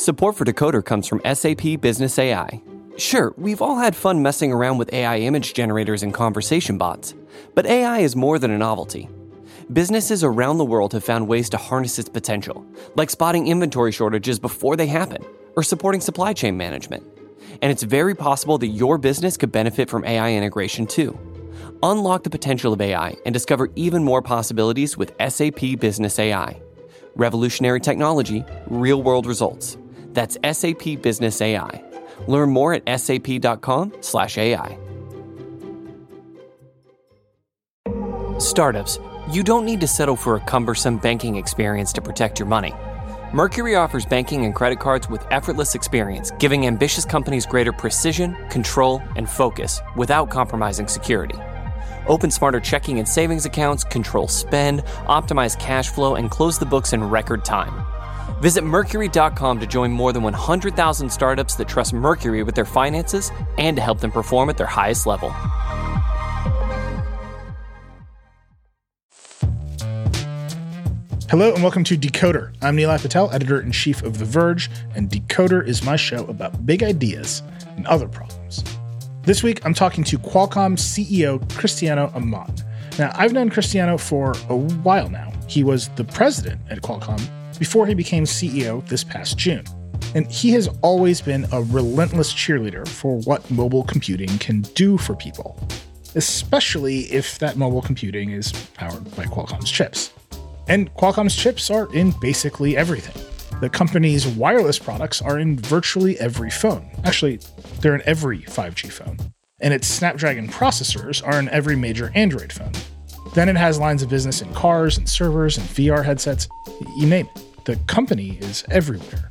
Support for Decoder comes from SAP Business AI. Sure, we've all had fun messing around with AI image generators and conversation bots, but AI is more than a novelty. Businesses around the world have found ways to harness its potential, like spotting inventory shortages before they happen or supporting supply chain management. And it's very possible that your business could benefit from AI integration too. Unlock the potential of AI and discover even more possibilities with SAP Business AI. Revolutionary technology, real world results. That's SAP Business AI. Learn more at sap.com/ai. Startups, you don't need to settle for a cumbersome banking experience to protect your money. Mercury offers banking and credit cards with effortless experience, giving ambitious companies greater precision, control, and focus without compromising security. Open smarter checking and savings accounts, control spend, optimize cash flow, and close the books in record time. Visit Mercury.com to join more than 100,000 startups that trust Mercury with their finances and to help them perform at their highest level. Hello and welcome to Decoder. I'm Nilay Patel, editor in chief of The Verge, and Decoder is my show about big ideas and other problems. This week, I'm talking to Qualcomm CEO Cristiano Amon. Now, I've known Cristiano for a while now. He was the president at Qualcomm before he became CEO this past June. And he has always been a relentless cheerleader for what mobile computing can do for people, especially if that mobile computing is powered by Qualcomm's chips. And Qualcomm's chips are in basically everything. The company's wireless products are in virtually every phone. Actually, they're in every 5G phone. And its Snapdragon processors are in every major Android phone. Then it has lines of business in cars and servers and VR headsets. You name it. The company is everywhere.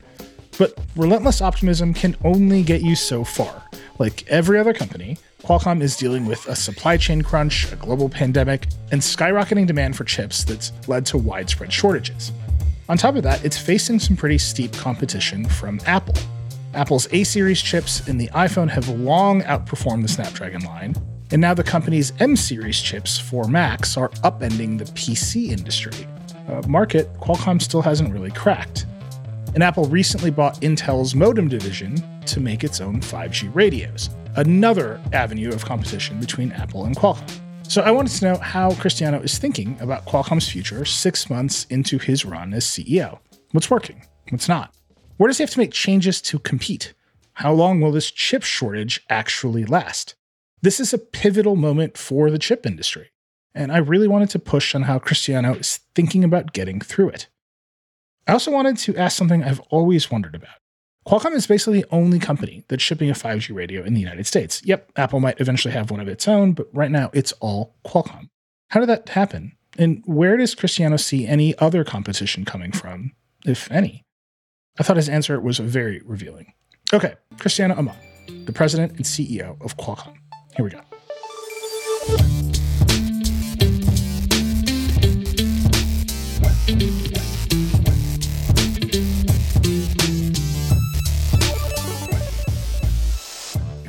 But relentless optimism can only get you so far. Like every other company, Qualcomm is dealing with a supply chain crunch, a global pandemic, and skyrocketing demand for chips that's led to widespread shortages. On top of that, it's facing some pretty steep competition from Apple. Apple's A series chips in the iPhone have long outperformed the Snapdragon line, and now the company's M series chips for Macs are upending the PC industry, a market Qualcomm still hasn't really cracked. And Apple recently bought Intel's modem division to make its own 5G radios, another avenue of competition between Apple and Qualcomm. So I wanted to know how Cristiano is thinking about Qualcomm's future six months into his run as CEO. What's working? What's not? Where does he have to make changes to compete? How long will this chip shortage actually last? This is a pivotal moment for the chip industry, and I really wanted to push on how Cristiano is thinking about getting through it. I also wanted to ask something I've always wondered about. Qualcomm is basically the only company that's shipping a 5G radio in the United States. Yep, Apple might eventually have one of its own, but right now it's all Qualcomm. How did that happen? And where does Cristiano see any other competition coming from, if any? I thought his answer was very revealing. Okay, Cristiano Amon, the president and CEO of Qualcomm. Here we go.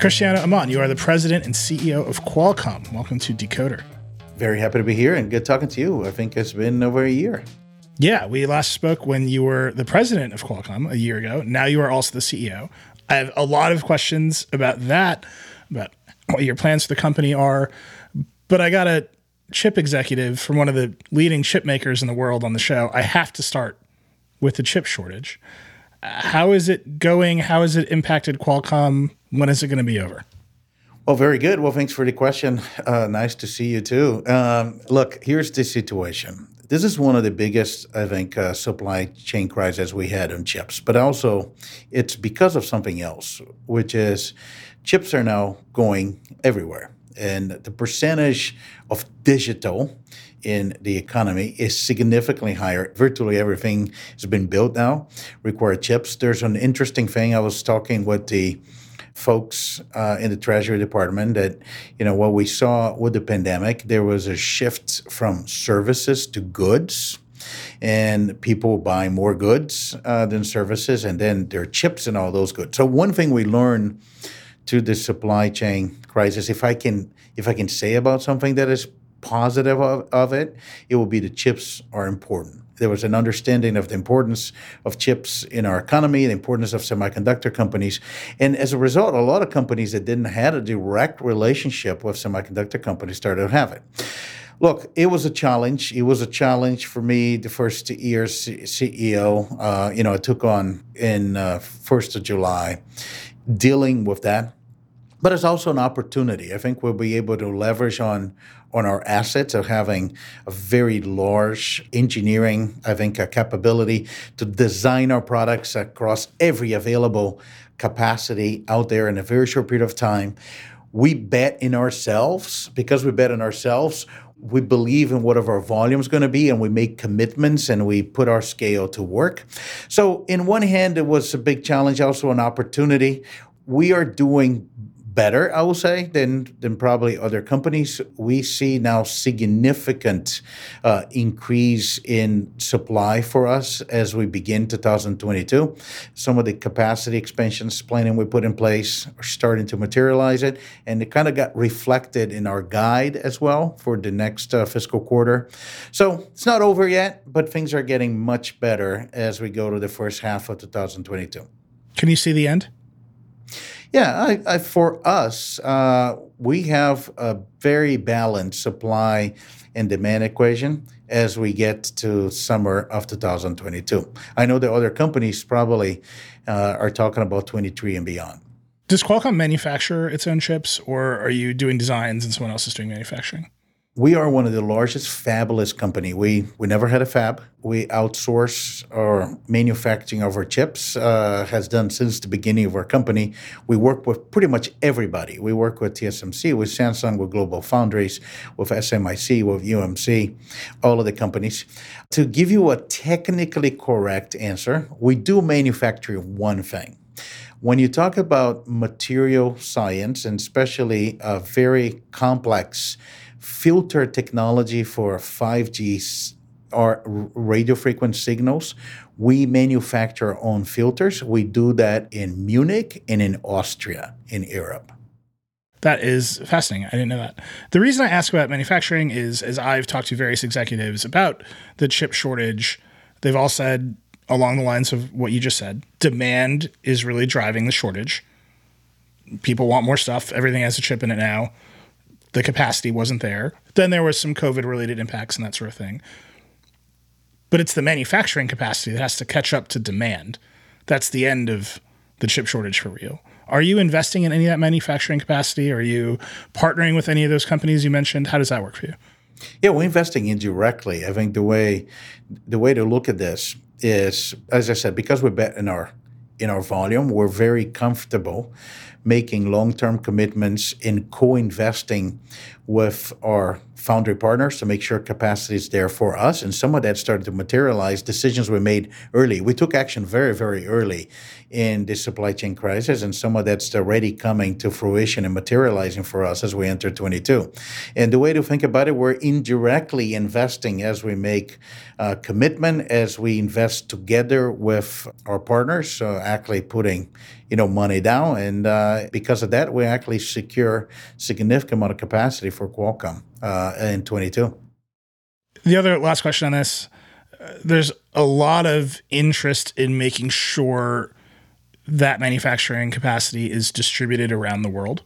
Cristiano Amon, you are the president and CEO of Qualcomm. Welcome to Decoder. Very happy to be here and good talking to you. I think it's been over a year. Yeah, we last spoke when you were the president of Qualcomm a year ago. Now you are also the CEO. I have a lot of questions about that, about what your plans for the company are. But I got a chip executive from one of the leading chip makers in the world on the show. I have to start with the chip shortage. Uh, how is it going? How has it impacted Qualcomm? When is it going to be over? Well, very good. Well, thanks for the question. Uh, nice to see you too. Um, look, here's the situation. This is one of the biggest, I think, uh, supply chain crises we had on chips, but also it's because of something else, which is chips are now going everywhere. And the percentage of digital in the economy is significantly higher. Virtually everything has been built now, require chips. There's an interesting thing. I was talking with the folks uh, in the Treasury Department that, you know, what we saw with the pandemic, there was a shift from services to goods. And people buy more goods uh, than services, and then there are chips and all those goods. So one thing we learned through the supply chain crisis, if I can, if I can say about something that is positive of, of it, it will be the chips are important. There was an understanding of the importance of chips in our economy, the importance of semiconductor companies. And as a result, a lot of companies that didn't have a direct relationship with semiconductor companies started to have it. Look, it was a challenge. It was a challenge for me the first year CEO. Uh, you know, I took on in uh, 1st of July, dealing with that. But it's also an opportunity. I think we'll be able to leverage on on our assets of having a very large engineering, I think, a capability to design our products across every available capacity out there in a very short period of time. We bet in ourselves because we bet in ourselves we believe in what our volume is going to be and we make commitments and we put our scale to work. So, in one hand, it was a big challenge, also an opportunity. We are doing better, I will say, than than probably other companies. We see now significant uh, increase in supply for us as we begin 2022. Some of the capacity expansions planning we put in place are starting to materialize it, and it kind of got reflected in our guide as well for the next uh, fiscal quarter. So it's not over yet, but things are getting much better as we go to the first half of 2022. Can you see the end? Yeah, I, I, for us, uh, we have a very balanced supply and demand equation as we get to summer of 2022. I know the other companies probably uh, are talking about 23 and beyond. Does Qualcomm manufacture its own chips, or are you doing designs and someone else is doing manufacturing? We are one of the largest fabless company. We we never had a fab. We outsource our manufacturing of our chips. Uh, has done since the beginning of our company. We work with pretty much everybody. We work with TSMC, with Samsung, with Global Foundries, with SMIC, with UMC, all of the companies. To give you a technically correct answer, we do manufacture one thing. When you talk about material science, and especially a very complex filter technology for 5G or radio frequency signals. We manufacture our own filters. We do that in Munich and in Austria in Europe. That is fascinating. I didn't know that. The reason I ask about manufacturing is as I've talked to various executives about the chip shortage, they've all said along the lines of what you just said demand is really driving the shortage. People want more stuff. Everything has a chip in it now the capacity wasn't there. Then there was some COVID related impacts and that sort of thing. But it's the manufacturing capacity that has to catch up to demand. That's the end of the chip shortage for real. Are you investing in any of that manufacturing capacity? Are you partnering with any of those companies you mentioned? How does that work for you? Yeah, we're investing indirectly. I think the way the way to look at this is, as I said, because we bet in our in our volume, we're very comfortable making long term commitments in co investing with our foundry partners to make sure capacity is there for us. And some of that started to materialize. Decisions were made early. We took action very, very early in the supply chain crisis, and some of that's already coming to fruition and materializing for us as we enter 22. And the way to think about it, we're indirectly investing as we make a commitment, as we invest together with our partners, so actually putting you know money down, and uh, because of that, we actually secure significant amount of capacity for Qualcomm uh, in 22. The other last question on this: there's a lot of interest in making sure that manufacturing capacity is distributed around the world,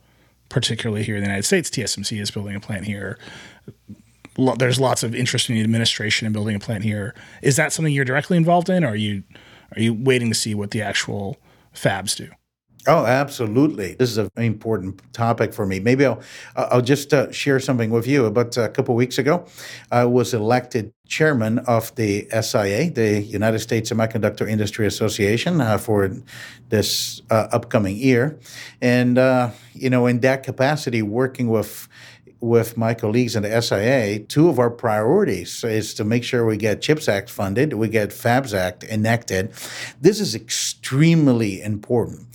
particularly here in the United States. TSMC is building a plant here. There's lots of interest in the administration in building a plant here. Is that something you're directly involved in, or are you are you waiting to see what the actual fabs do? Oh, absolutely. This is an important topic for me. Maybe I'll I'll just uh, share something with you. About a couple weeks ago, I was elected chairman of the SIA, the United States Semiconductor Industry Association, uh, for this uh, upcoming year, and uh, you know, in that capacity, working with with my colleagues in the SIA, two of our priorities is to make sure we get CHIPS Act funded, we get FABS Act enacted. This is extremely important.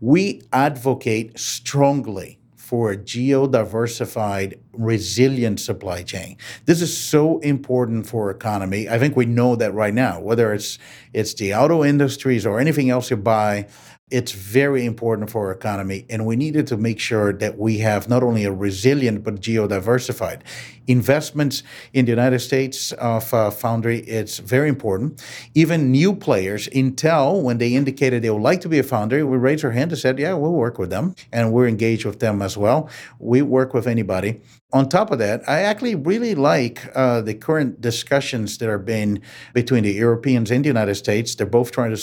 We advocate strongly for a geo-diversified resilient supply chain. This is so important for economy. I think we know that right now, whether it's it's the auto industries or anything else you buy, it's very important for our economy, and we needed to make sure that we have not only a resilient but geo-diversified investments in the United States of uh, foundry. It's very important. Even new players, Intel, when they indicated they would like to be a foundry, we raised our hand and said, "Yeah, we'll work with them," and we're engaged with them as well. We work with anybody. On top of that, I actually really like uh, the current discussions that are being between the Europeans and the United States. They're both trying to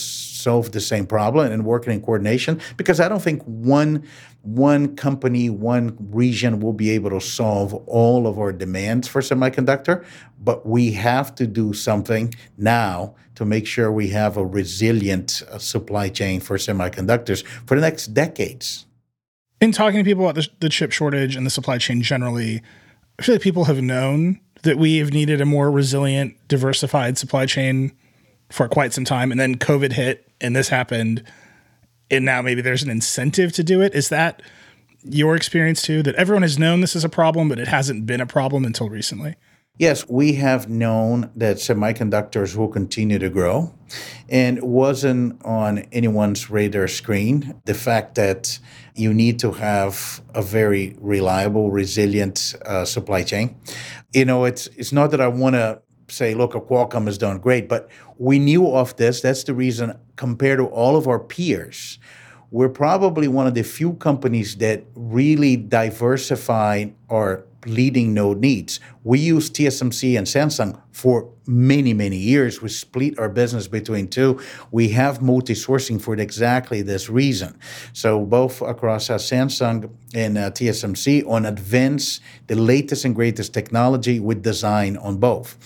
solve the same problem and working in coordination because I don't think one one company, one region will be able to solve all of our demands for semiconductor, but we have to do something now to make sure we have a resilient uh, supply chain for semiconductors for the next decades in talking to people about the, the chip shortage and the supply chain generally, I feel like people have known that we have needed a more resilient, diversified supply chain for quite some time. And then COVID hit and this happened. And now maybe there's an incentive to do it. Is that your experience too? That everyone has known this is a problem, but it hasn't been a problem until recently? Yes, we have known that semiconductors will continue to grow, and wasn't on anyone's radar screen. The fact that you need to have a very reliable, resilient uh, supply chain. You know, it's it's not that I want to say, look, Qualcomm has done great, but we knew of this. That's the reason, compared to all of our peers, we're probably one of the few companies that really diversified our leading node needs. We use TSMC and Samsung for many, many years. We split our business between two. We have multi sourcing for exactly this reason. So, both across uh, Samsung and uh, TSMC on advance the latest and greatest technology with design on both.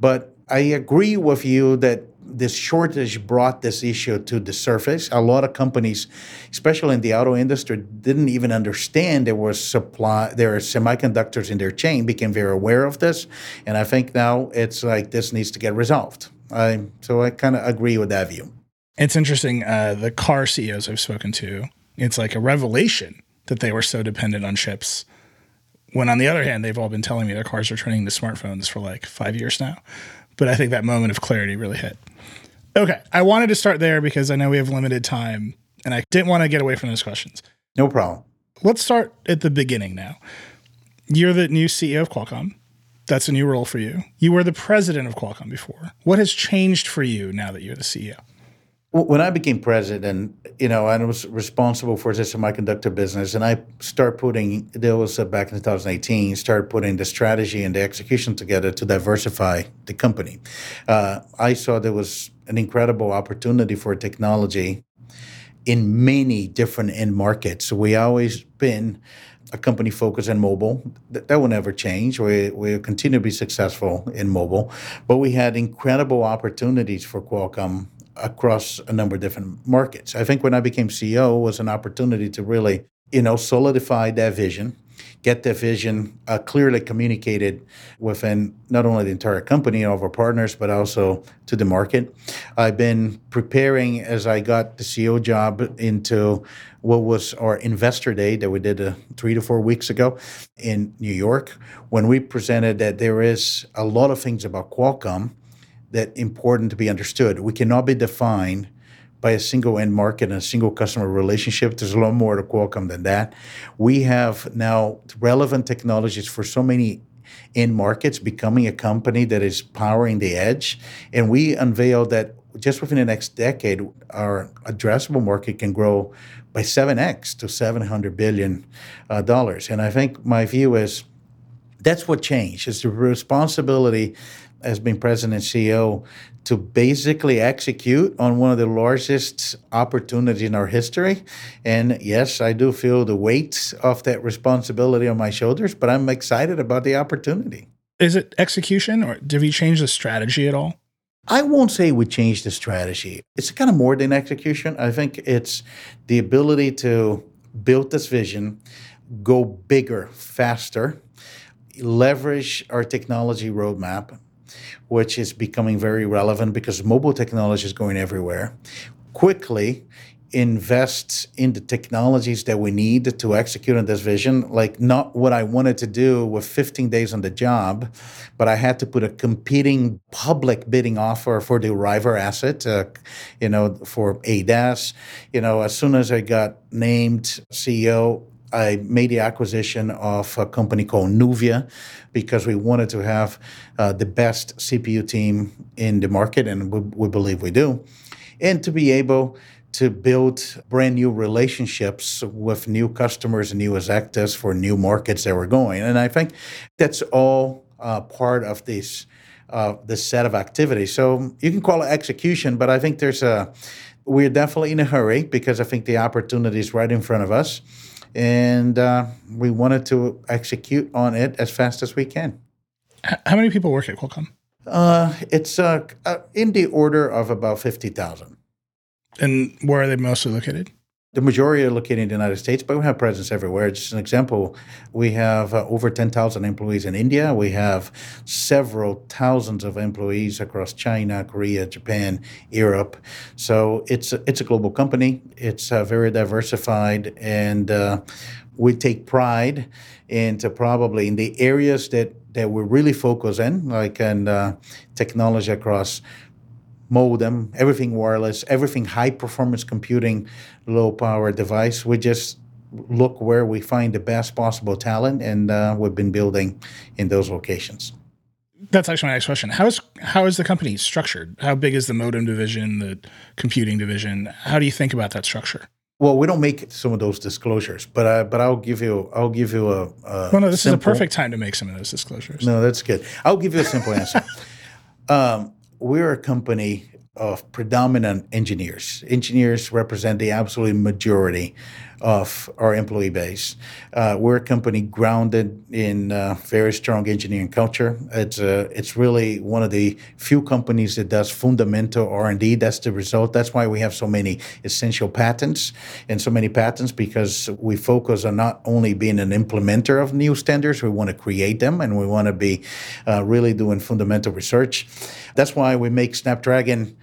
But I agree with you that this shortage brought this issue to the surface. A lot of companies, especially in the auto industry, didn't even understand there was supply, there are semiconductors in their chain, became very aware of this. And I think now it's like this needs to get resolved. I, so I kind of agree with that view. It's interesting. Uh, the car CEOs I've spoken to, it's like a revelation that they were so dependent on chips. When on the other hand, they've all been telling me their cars are turning to smartphones for like five years now. But I think that moment of clarity really hit. Okay. I wanted to start there because I know we have limited time and I didn't want to get away from those questions. No problem. Let's start at the beginning now. You're the new CEO of Qualcomm. That's a new role for you. You were the president of Qualcomm before. What has changed for you now that you're the CEO? When I became president, you know, I was responsible for the semiconductor business, and I started putting, that was back in 2018, started putting the strategy and the execution together to diversify the company. Uh, I saw there was an incredible opportunity for technology in many different end markets. We always been a company focused on mobile. That, that will never change. We we continue to be successful in mobile, but we had incredible opportunities for Qualcomm across a number of different markets. I think when I became CEO was an opportunity to really, you know, solidify that vision get the vision uh, clearly communicated within not only the entire company of our partners, but also to the market. I've been preparing as I got the CEO job into what was our investor day that we did uh, three to four weeks ago in New York, when we presented that there is a lot of things about Qualcomm that important to be understood. We cannot be defined by a single end market and a single customer relationship. There's a lot more to Qualcomm than that. We have now relevant technologies for so many end markets, becoming a company that is powering the edge. And we unveiled that just within the next decade, our addressable market can grow by 7x to $700 billion. Uh, and I think my view is that's what changed. It's the responsibility as being president and CEO to basically execute on one of the largest opportunities in our history. And yes, I do feel the weight of that responsibility on my shoulders, but I'm excited about the opportunity. Is it execution or did we change the strategy at all? I won't say we changed the strategy. It's kind of more than execution. I think it's the ability to build this vision, go bigger, faster, leverage our technology roadmap, which is becoming very relevant because mobile technology is going everywhere quickly invest in the technologies that we need to execute on this vision. Like, not what I wanted to do with 15 days on the job, but I had to put a competing public bidding offer for the Arriver asset, uh, you know, for ADAS. You know, as soon as I got named CEO, I made the acquisition of a company called Nuvia because we wanted to have uh, the best CPU team in the market, and we, we believe we do. And to be able to build brand new relationships with new customers and new executives for new markets that we're going. And I think that's all uh, part of this uh, this set of activities. So you can call it execution, but I think there's a we're definitely in a hurry because I think the opportunity is right in front of us and uh, we wanted to execute on it as fast as we can. How many people work at Qualcomm? Uh, it's uh, uh in the order of about 50,000. And where are they mostly located? The majority are located in the United States, but we have presence everywhere. Just an example, we have uh, over 10,000 employees in India. We have several thousands of employees across China, Korea, Japan, Europe. So it's a, it's a global company. It's uh, very diversified, and uh, we take pride into probably in the areas that that we really focus in, like in uh, technology across modem, everything wireless, everything high performance computing, low power device. We just look where we find the best possible talent, and uh, we've been building in those locations. That's actually my next question. How is how is the company structured? How big is the modem division, the computing division? How do you think about that structure? Well, we don't make some of those disclosures, but uh, but I'll give you I'll give you a. a well, no, this simple, is a perfect time to make some of those disclosures. No, that's good. I'll give you a simple answer. Um, we're a company of predominant engineers. Engineers represent the absolute majority of our employee base. Uh, we're a company grounded in uh, very strong engineering culture. It's uh, it's really one of the few companies that does fundamental R and D. That's the result. That's why we have so many essential patents and so many patents because we focus on not only being an implementer of new standards, we want to create them and we want to be uh, really doing fundamental research. That's why we make Snapdragon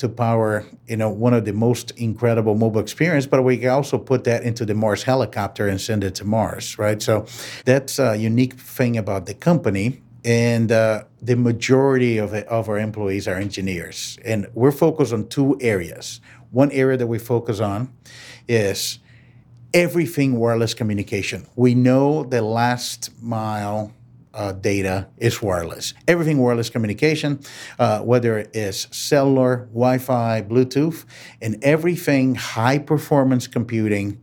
to power, you know, one of the most incredible mobile experience, but we can also put that into the Mars helicopter and send it to Mars, right? So that's a unique thing about the company. And uh, the majority of, it, of our employees are engineers. And we're focused on two areas. One area that we focus on is everything wireless communication. We know the last mile uh, data is wireless. Everything wireless communication, uh, whether it is cellular, Wi Fi, Bluetooth, and everything high performance computing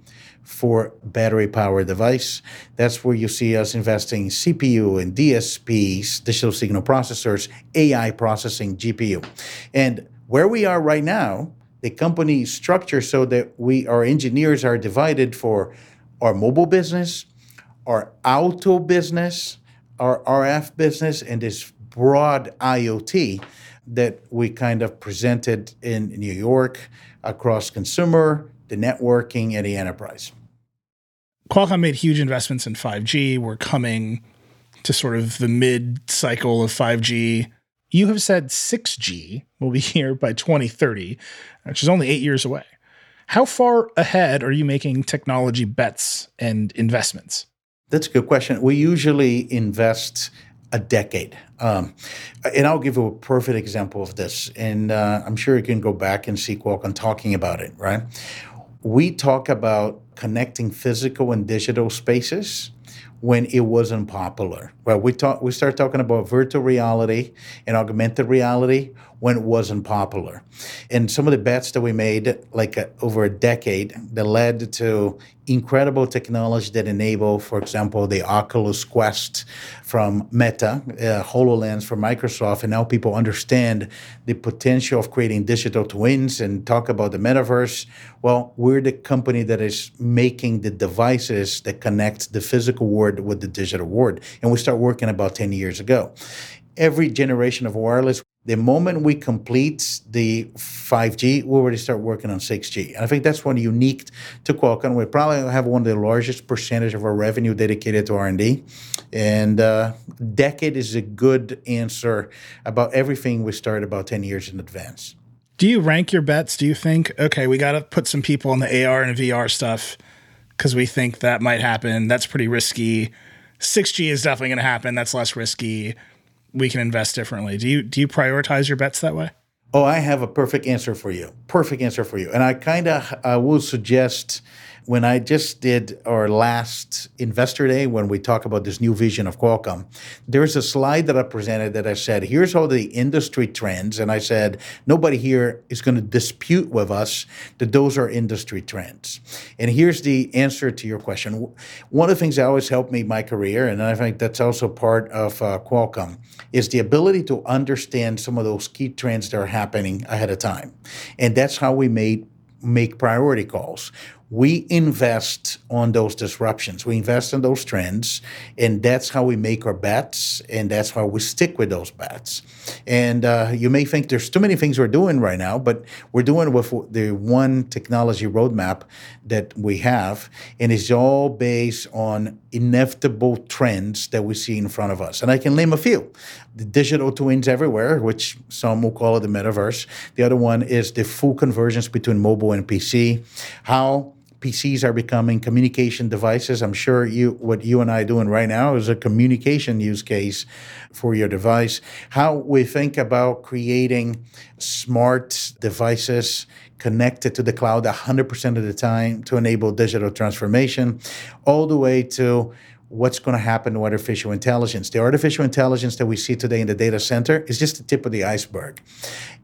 for battery powered device. That's where you see us investing CPU and DSPs, digital signal processors, AI processing, GPU. And where we are right now, the company structure so that we our engineers are divided for our mobile business, our auto business, our RF business and this broad IoT that we kind of presented in New York across consumer, the networking, and the enterprise. Qualcomm made huge investments in 5G. We're coming to sort of the mid cycle of 5G. You have said 6G will be here by 2030, which is only eight years away. How far ahead are you making technology bets and investments? That's a good question. We usually invest a decade. Um, and I'll give you a perfect example of this. And uh, I'm sure you can go back and see Qualcomm talking about it, right? We talk about connecting physical and digital spaces when it wasn't popular. Well, we talk, we start talking about virtual reality and augmented reality when it wasn't popular. And some of the bets that we made, like uh, over a decade, that led to incredible technology that enable, for example, the Oculus Quest from Meta, uh, HoloLens from Microsoft, and now people understand the potential of creating digital twins and talk about the metaverse. Well, we're the company that is making the devices that connect the physical world with the digital world, and we start working about 10 years ago. Every generation of wireless the moment we complete the 5G, we already start working on 6G. And I think that's one unique to Qualcomm. We probably have one of the largest percentage of our revenue dedicated to R&D. And uh, decade is a good answer about everything we started about 10 years in advance. Do you rank your bets? Do you think, okay, we got to put some people in the AR and VR stuff because we think that might happen? That's pretty risky. 6G is definitely going to happen. That's less risky. We can invest differently. Do you do you prioritize your bets that way? Oh, I have a perfect answer for you. Perfect answer for you. And I kind of I will suggest when I just did our last investor day, when we talk about this new vision of Qualcomm, there's a slide that I presented that I said, here's all the industry trends. And I said, nobody here is going to dispute with us that those are industry trends. And here's the answer to your question. One of the things that always helped me in my career, and I think that's also part of uh, Qualcomm, is the ability to understand some of those key trends that are happening ahead of time. And that's how we made make priority calls we invest on those disruptions. We invest in those trends, and that's how we make our bets, and that's how we stick with those bets. And uh, you may think there's too many things we're doing right now, but we're doing with the one technology roadmap that we have, and it's all based on inevitable trends that we see in front of us. And I can name a few: the digital twins everywhere, which some will call it the metaverse. The other one is the full convergence between mobile and PC. How PCs are becoming communication devices. I'm sure you what you and I are doing right now is a communication use case for your device. How we think about creating smart devices connected to the cloud 100% of the time to enable digital transformation, all the way to what's going to happen to artificial intelligence. The artificial intelligence that we see today in the data center is just the tip of the iceberg.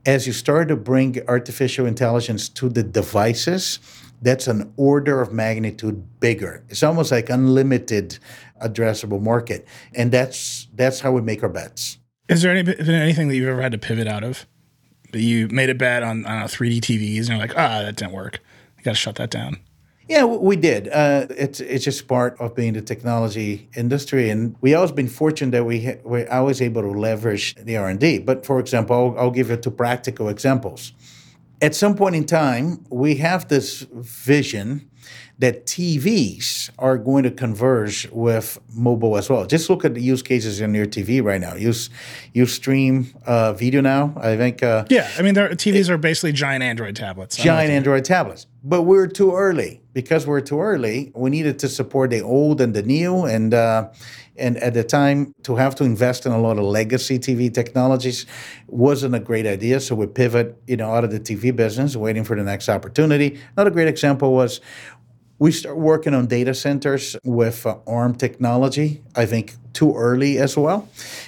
As you start to bring artificial intelligence to the devices, that's an order of magnitude bigger. It's almost like unlimited addressable market, and that's that's how we make our bets. Is there any, been anything that you've ever had to pivot out of? That you made a bet on, on 3D TVs, and you're like, ah, that didn't work. You got to shut that down. Yeah, we did. Uh, it's it's just part of being the technology industry, and we always been fortunate that we ha- we're always able to leverage the R and D. But for example, I'll, I'll give you two practical examples at some point in time, we have this vision that TVs are going to converge with mobile as well. Just look at the use cases in your TV right now. You you stream uh, video now. I think. Uh, yeah, I mean, TVs it, are basically giant Android tablets. Giant Android tablets, but we're too early because we're too early. We needed to support the old and the new, and uh, and at the time, to have to invest in a lot of legacy TV technologies wasn't a great idea. So we pivot, you know, out of the TV business, waiting for the next opportunity. Another great example was we start working on data centers with uh, ARM technology. I think too early as well,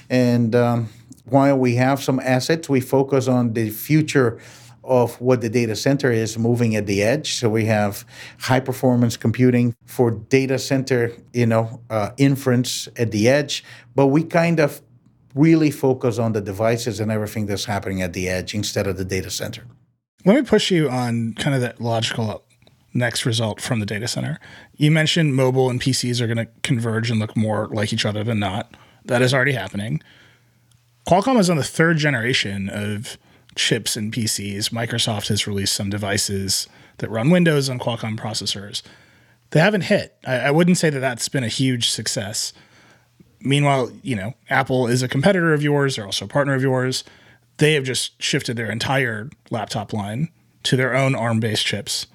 and um, while we have some assets, we focus on the future of what the data center is moving at the edge. So we have high performance computing for data center, you know, uh, inference at the edge, but we kind of really focus on the devices and everything that's happening at the edge instead of the data center. Let me push you on kind of that logical next result from the data center. You mentioned mobile and PCs are going to converge and look more like each other than not. That is already happening. Qualcomm is on the third generation of chips in PCs. Microsoft has released some devices that run Windows on Qualcomm processors. They haven't hit. I, I wouldn't say that that's been a huge success. Meanwhile, you know, Apple is a competitor of yours. They're also a partner of yours. They have just shifted their entire laptop line to their own ARM-based chips.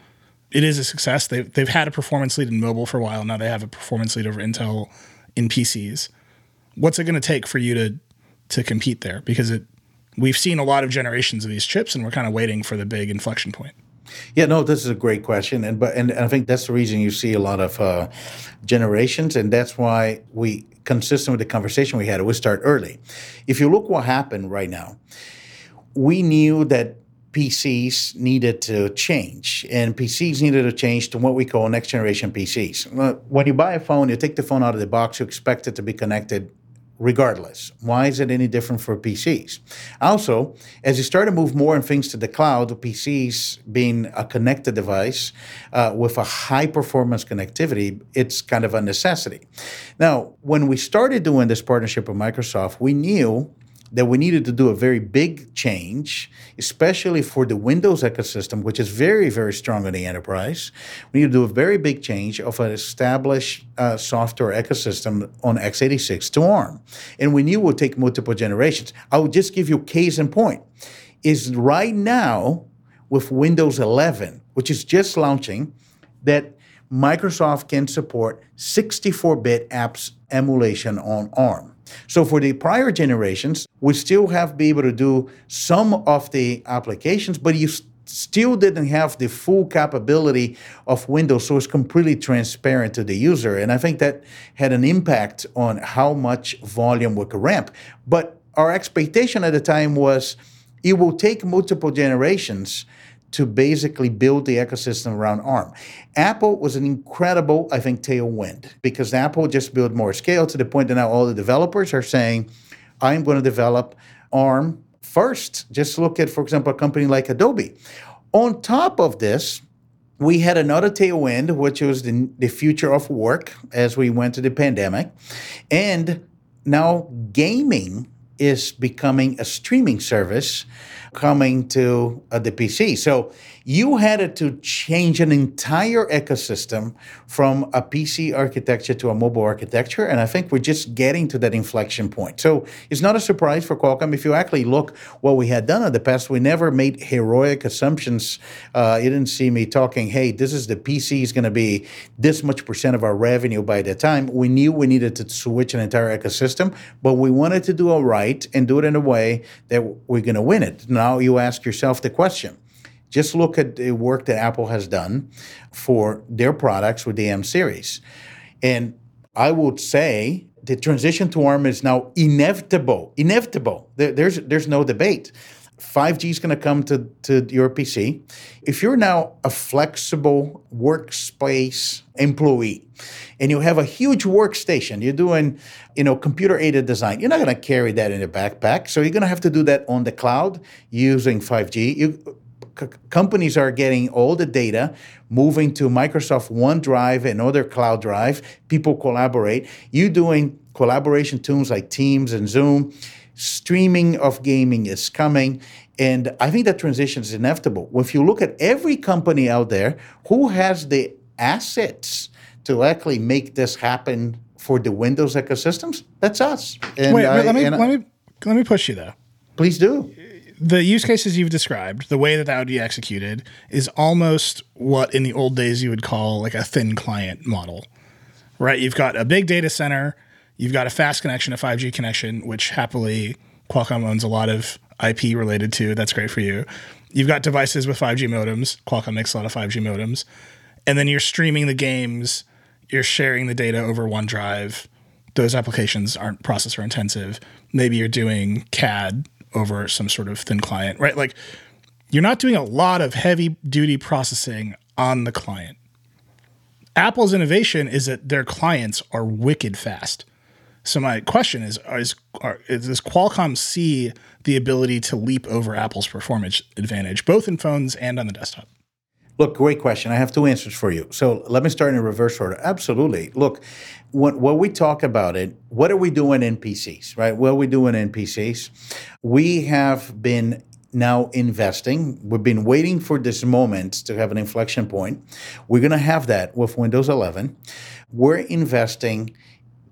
It is a success. They've, they've had a performance lead in mobile for a while. Now they have a performance lead over Intel in PCs. What's it going to take for you to to compete there? Because it we've seen a lot of generations of these chips, and we're kind of waiting for the big inflection point. Yeah, no, this is a great question, and but and, I think that's the reason you see a lot of uh, generations, and that's why we, consistent with the conversation we had, we start early. If you look what happened right now, we knew that PCs needed to change, and PCs needed to change to what we call next generation PCs. When you buy a phone, you take the phone out of the box, you expect it to be connected regardless. Why is it any different for PCs? Also, as you start to move more and things to the cloud, PCs being a connected device uh, with a high performance connectivity, it's kind of a necessity. Now, when we started doing this partnership with Microsoft, we knew that we needed to do a very big change, especially for the Windows ecosystem, which is very, very strong in the enterprise. We need to do a very big change of an established uh, software ecosystem on x86 to ARM. And we knew it would take multiple generations. I will just give you case in point. is right now with Windows 11, which is just launching, that Microsoft can support 64 bit apps emulation on ARM. So for the prior generations, we still have to be able to do some of the applications, but you still didn't have the full capability of Windows, so it's completely transparent to the user. And I think that had an impact on how much volume we could ramp. But our expectation at the time was it will take multiple generations to basically build the ecosystem around ARM. Apple was an incredible, I think, tailwind because Apple just built more scale to the point that now all the developers are saying, I'm going to develop ARM first. Just look at, for example, a company like Adobe. On top of this, we had another tailwind, which was the, the future of work as we went to the pandemic. And now gaming is becoming a streaming service coming to uh, the PC. So you had to change an entire ecosystem from a PC architecture to a mobile architecture. And I think we're just getting to that inflection point. So it's not a surprise for Qualcomm. If you actually look what we had done in the past, we never made heroic assumptions. Uh, you didn't see me talking, hey, this is the PC is going to be this much percent of our revenue by the time. We knew we needed to switch an entire ecosystem, but we wanted to do it right and do it in a way that we're going to win it. Now you ask yourself the question just look at the work that Apple has done for their products with the M series. And I would say the transition to ARM is now inevitable. Inevitable. There, there's there's no debate. 5G is going to come to, to your PC. If you're now a flexible workspace employee and you have a huge workstation, you're doing, you know, computer aided design, you're not going to carry that in your backpack. So you're going to have to do that on the cloud using 5G. You, companies are getting all the data, moving to Microsoft OneDrive and other cloud drive. People collaborate. You doing collaboration tools like Teams and Zoom. Streaming of gaming is coming. And I think that transition is inevitable. If you look at every company out there who has the assets to actually make this happen for the Windows ecosystems, that's us. And Wait, I, let, me, let, me, let me push you though. Please do the use cases you've described, the way that that would be executed, is almost what in the old days you would call like a thin client model, right? You've got a big data center, you've got a fast connection, a 5G connection, which happily Qualcomm owns a lot of IP related to. That's great for you. You've got devices with 5G modems. Qualcomm makes a lot of 5G modems. And then you're streaming the games, you're sharing the data over OneDrive. Those applications aren't processor intensive. Maybe you're doing CAD over some sort of thin client, right? Like you're not doing a lot of heavy duty processing on the client. Apple's innovation is that their clients are wicked fast. So my question is: Is, are, is does Qualcomm see the ability to leap over Apple's performance advantage, both in phones and on the desktop? Look, great question. I have two answers for you. So let me start in reverse order. Absolutely. Look, when, when we talk about it, what are we doing in PCs, right? What are we doing in PCs? We have been now investing. We've been waiting for this moment to have an inflection point. We're going to have that with Windows 11. We're investing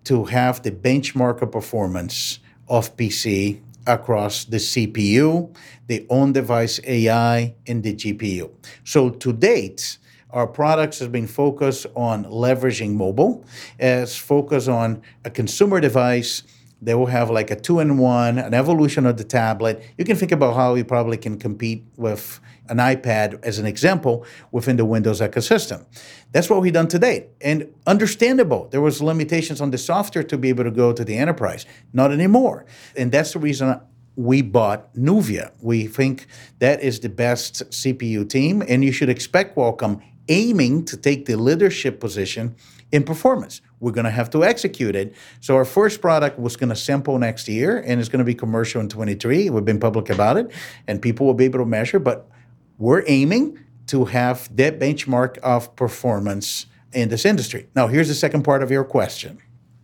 to have the benchmark of performance of PC across the CPU, the on device AI, and the GPU. So to date, our products has been focused on leveraging mobile, as focused on a consumer device. They will have like a two in one, an evolution of the tablet. You can think about how you probably can compete with an iPad as an example within the Windows ecosystem. That's what we've done to date. And understandable, there was limitations on the software to be able to go to the enterprise. Not anymore. And that's the reason we bought Nuvia. We think that is the best CPU team, and you should expect Qualcomm aiming to take the leadership position in performance. We're going to have to execute it. So our first product was going to sample next year, and it's going to be commercial in 23. We've been public about it, and people will be able to measure. But we're aiming to have that benchmark of performance in this industry. Now, here's the second part of your question.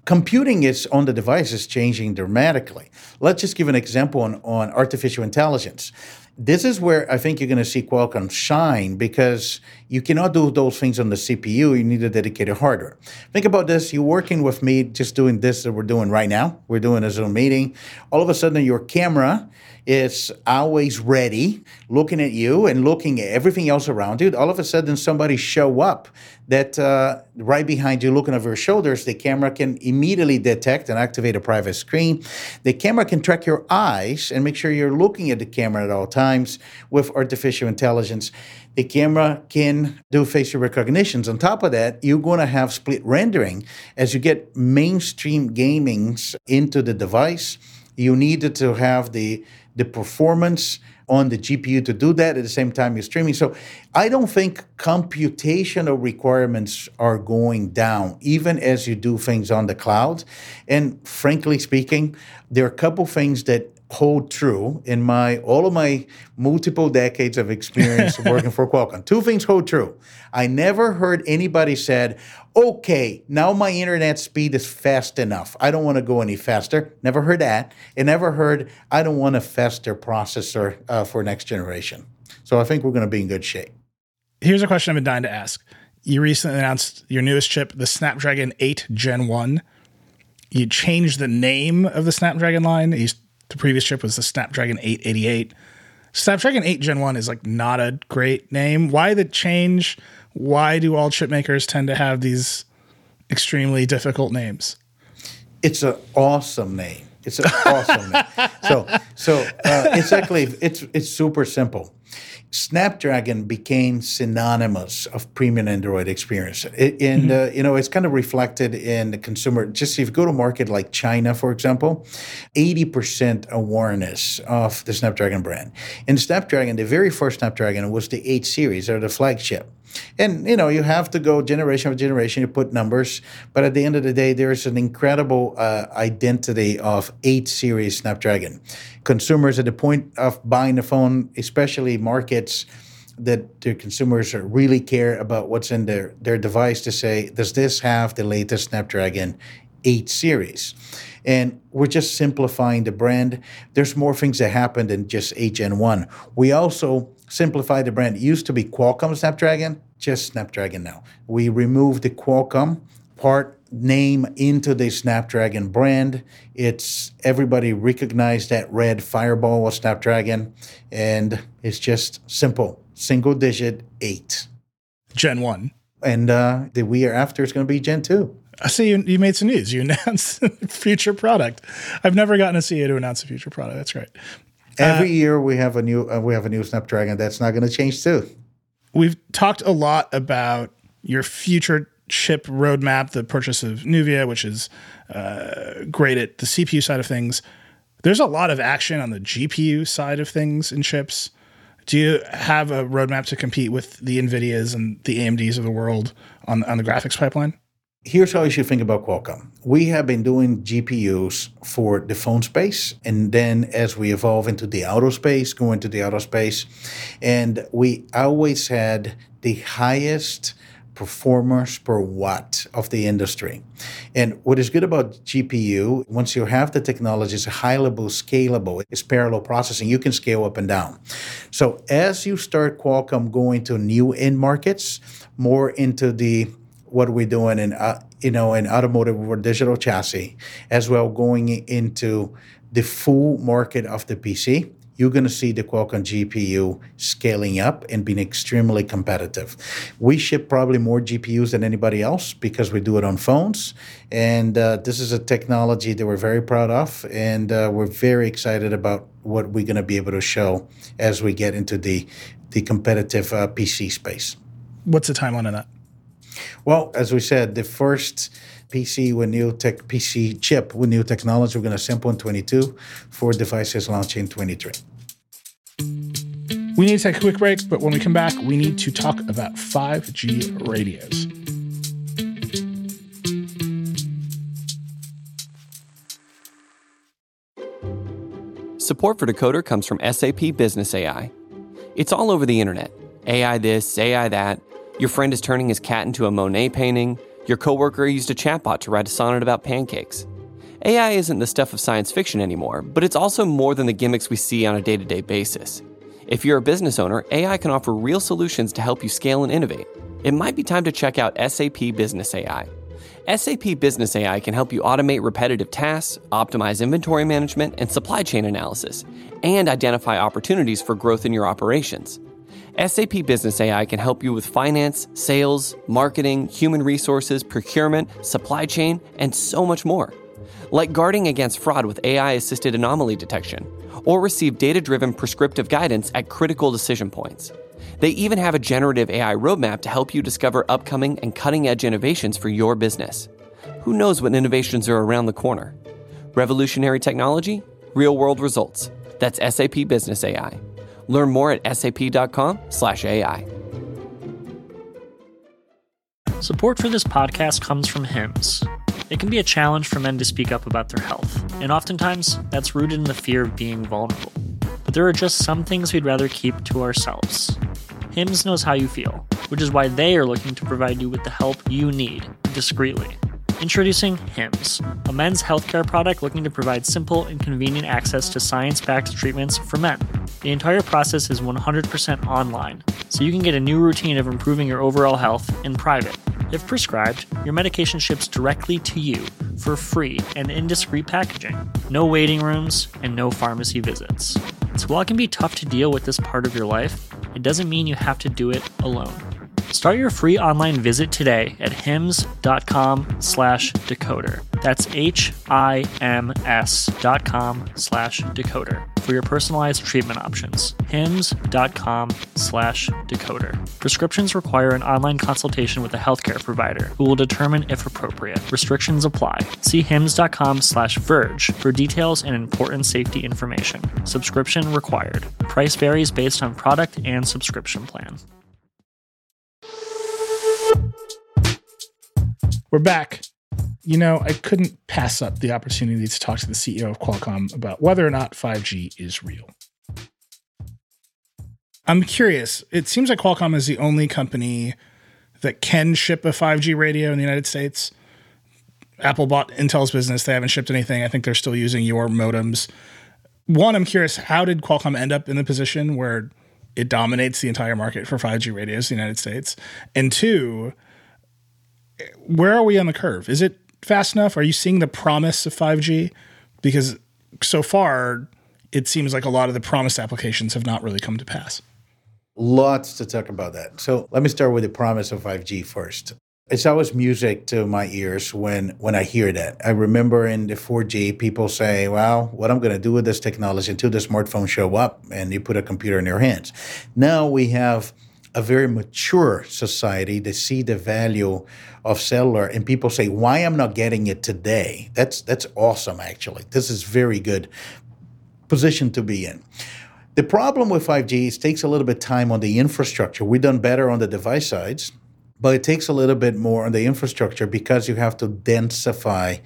Computing is on the device is changing dramatically. Let's just give an example on, on artificial intelligence. This is where I think you're going to see Qualcomm shine because you cannot do those things on the CPU. You need a dedicated hardware. Think about this. You're working with me, just doing this that we're doing right now. We're doing a Zoom meeting. All of a sudden, your camera is always ready, looking at you and looking at everything else around you. All of a sudden, somebody show up that uh, right behind you, looking over your shoulders. The camera can immediately detect and activate a private screen. The camera can track your eyes and make sure you're looking at the camera at all times with artificial intelligence. The camera can do facial recognitions. On top of that, you're going to have split rendering as you get mainstream gamings into the device. You needed to have the the performance on the GPU to do that at the same time you're streaming. So I don't think computational requirements are going down, even as you do things on the cloud. And frankly speaking, there are a couple things that hold true in my all of my multiple decades of experience working for Qualcomm. Two things hold true. I never heard anybody said, "Okay, now my internet speed is fast enough. I don't want to go any faster." Never heard that. And never heard, "I don't want a faster processor uh, for next generation." So I think we're going to be in good shape. Here's a question I've been dying to ask. You recently announced your newest chip, the Snapdragon 8 Gen 1. You changed the name of the Snapdragon line. You the previous chip was the Snapdragon 888. Snapdragon 8 Gen 1 is like not a great name. Why the change? Why do all chip makers tend to have these extremely difficult names? It's an awesome name. It's an awesome name. So, so uh, it's actually it's it's super simple. Snapdragon became synonymous of premium Android experience, it, and mm-hmm. uh, you know it's kind of reflected in the consumer. Just if you go to a market like China, for example, eighty percent awareness of the Snapdragon brand. And Snapdragon, the very first Snapdragon was the eight series or the flagship. And you know, you have to go generation of generation. You put numbers, but at the end of the day, there is an incredible uh, identity of eight series Snapdragon. Consumers at the point of buying the phone, especially markets that their consumers really care about what's in their their device to say, does this have the latest Snapdragon 8 series? And we're just simplifying the brand. There's more things that happen than just 8 Gen 1. We also simplify the brand. It used to be Qualcomm Snapdragon, just Snapdragon now. We removed the Qualcomm part name into the Snapdragon brand. It's everybody recognized that red fireball was Snapdragon, and it's just simple, single digit eight. Gen one. And uh, the year after is going to be Gen two. I see you, you made some news. You announced future product. I've never gotten to see you to announce a future product. That's great. Every uh, year we have a new uh, we have a new Snapdragon. That's not going to change too. We've talked a lot about your future chip roadmap, the purchase of Nuvia, which is uh, great at the CPU side of things. There's a lot of action on the GPU side of things in chips. Do you have a roadmap to compete with the NVIDIAs and the AMDs of the world on, on the graphics pipeline? Here's how you should think about Qualcomm. We have been doing GPUs for the phone space, and then as we evolve into the auto space, go into the auto space, and we always had the highest performers per watt of the industry. And what is good about GPU, once you have the technology, it's high level scalable, it's parallel processing, you can scale up and down. So as you start Qualcomm going to new end markets, more into the what we're doing in uh, you know in automotive or digital chassis, as well going into the full market of the PC. You're going to see the Qualcomm GPU scaling up and being extremely competitive. We ship probably more GPUs than anybody else because we do it on phones. And uh, this is a technology that we're very proud of. And uh, we're very excited about what we're going to be able to show as we get into the, the competitive uh, PC space. What's the timeline on that? Well, as we said, the first PC with new tech PC chip with new technology, we're going to sample in 22 for devices launching in 23. We need to take a quick break, but when we come back, we need to talk about 5G radios. Support for Decoder comes from SAP Business AI. It's all over the internet AI this, AI that your friend is turning his cat into a Monet painting. Your coworker used a chatbot to write a sonnet about pancakes. AI isn't the stuff of science fiction anymore, but it's also more than the gimmicks we see on a day to day basis. If you're a business owner, AI can offer real solutions to help you scale and innovate. It might be time to check out SAP Business AI. SAP Business AI can help you automate repetitive tasks, optimize inventory management and supply chain analysis, and identify opportunities for growth in your operations. SAP Business AI can help you with finance, sales, marketing, human resources, procurement, supply chain, and so much more. Like guarding against fraud with AI assisted anomaly detection, or receive data driven prescriptive guidance at critical decision points. They even have a generative AI roadmap to help you discover upcoming and cutting edge innovations for your business. Who knows what innovations are around the corner? Revolutionary technology, real world results. That's SAP Business AI. Learn more at sap.com/ai. Support for this podcast comes from Hims. It can be a challenge for men to speak up about their health, and oftentimes that's rooted in the fear of being vulnerable. But there are just some things we'd rather keep to ourselves. Hims knows how you feel, which is why they are looking to provide you with the help you need discreetly. Introducing Hims, a men's healthcare product looking to provide simple and convenient access to science backed treatments for men. The entire process is 100% online, so you can get a new routine of improving your overall health in private. If prescribed, your medication ships directly to you for free and in discreet packaging. No waiting rooms and no pharmacy visits. So while it can be tough to deal with this part of your life, it doesn't mean you have to do it alone. Start your free online visit today at hims.com slash decoder. That's H-I-M-S dot com slash decoder for your personalized treatment options. hims.com slash decoder. Prescriptions require an online consultation with a healthcare provider who will determine if appropriate. Restrictions apply. See hims.com slash verge for details and important safety information. Subscription required. Price varies based on product and subscription plan. We're back. You know, I couldn't pass up the opportunity to talk to the CEO of Qualcomm about whether or not 5G is real. I'm curious. It seems like Qualcomm is the only company that can ship a 5G radio in the United States. Apple bought Intel's business. They haven't shipped anything. I think they're still using your modems. One, I'm curious, how did Qualcomm end up in the position where it dominates the entire market for 5G radios in the United States? And two, where are we on the curve? Is it fast enough? Are you seeing the promise of 5G? Because so far, it seems like a lot of the promised applications have not really come to pass. Lots to talk about that. So let me start with the promise of 5G first. It's always music to my ears when when I hear that. I remember in the 4G, people say, "Well, what I'm going to do with this technology until the smartphones show up and you put a computer in your hands." Now we have a very mature society to see the value of cellular and people say why am i'm not getting it today? That's that's awesome actually. This is very good position to be in. The problem with 5g is takes a little bit time on the infrastructure. We've done better on the device sides but it takes a little bit more on the infrastructure because you have to densify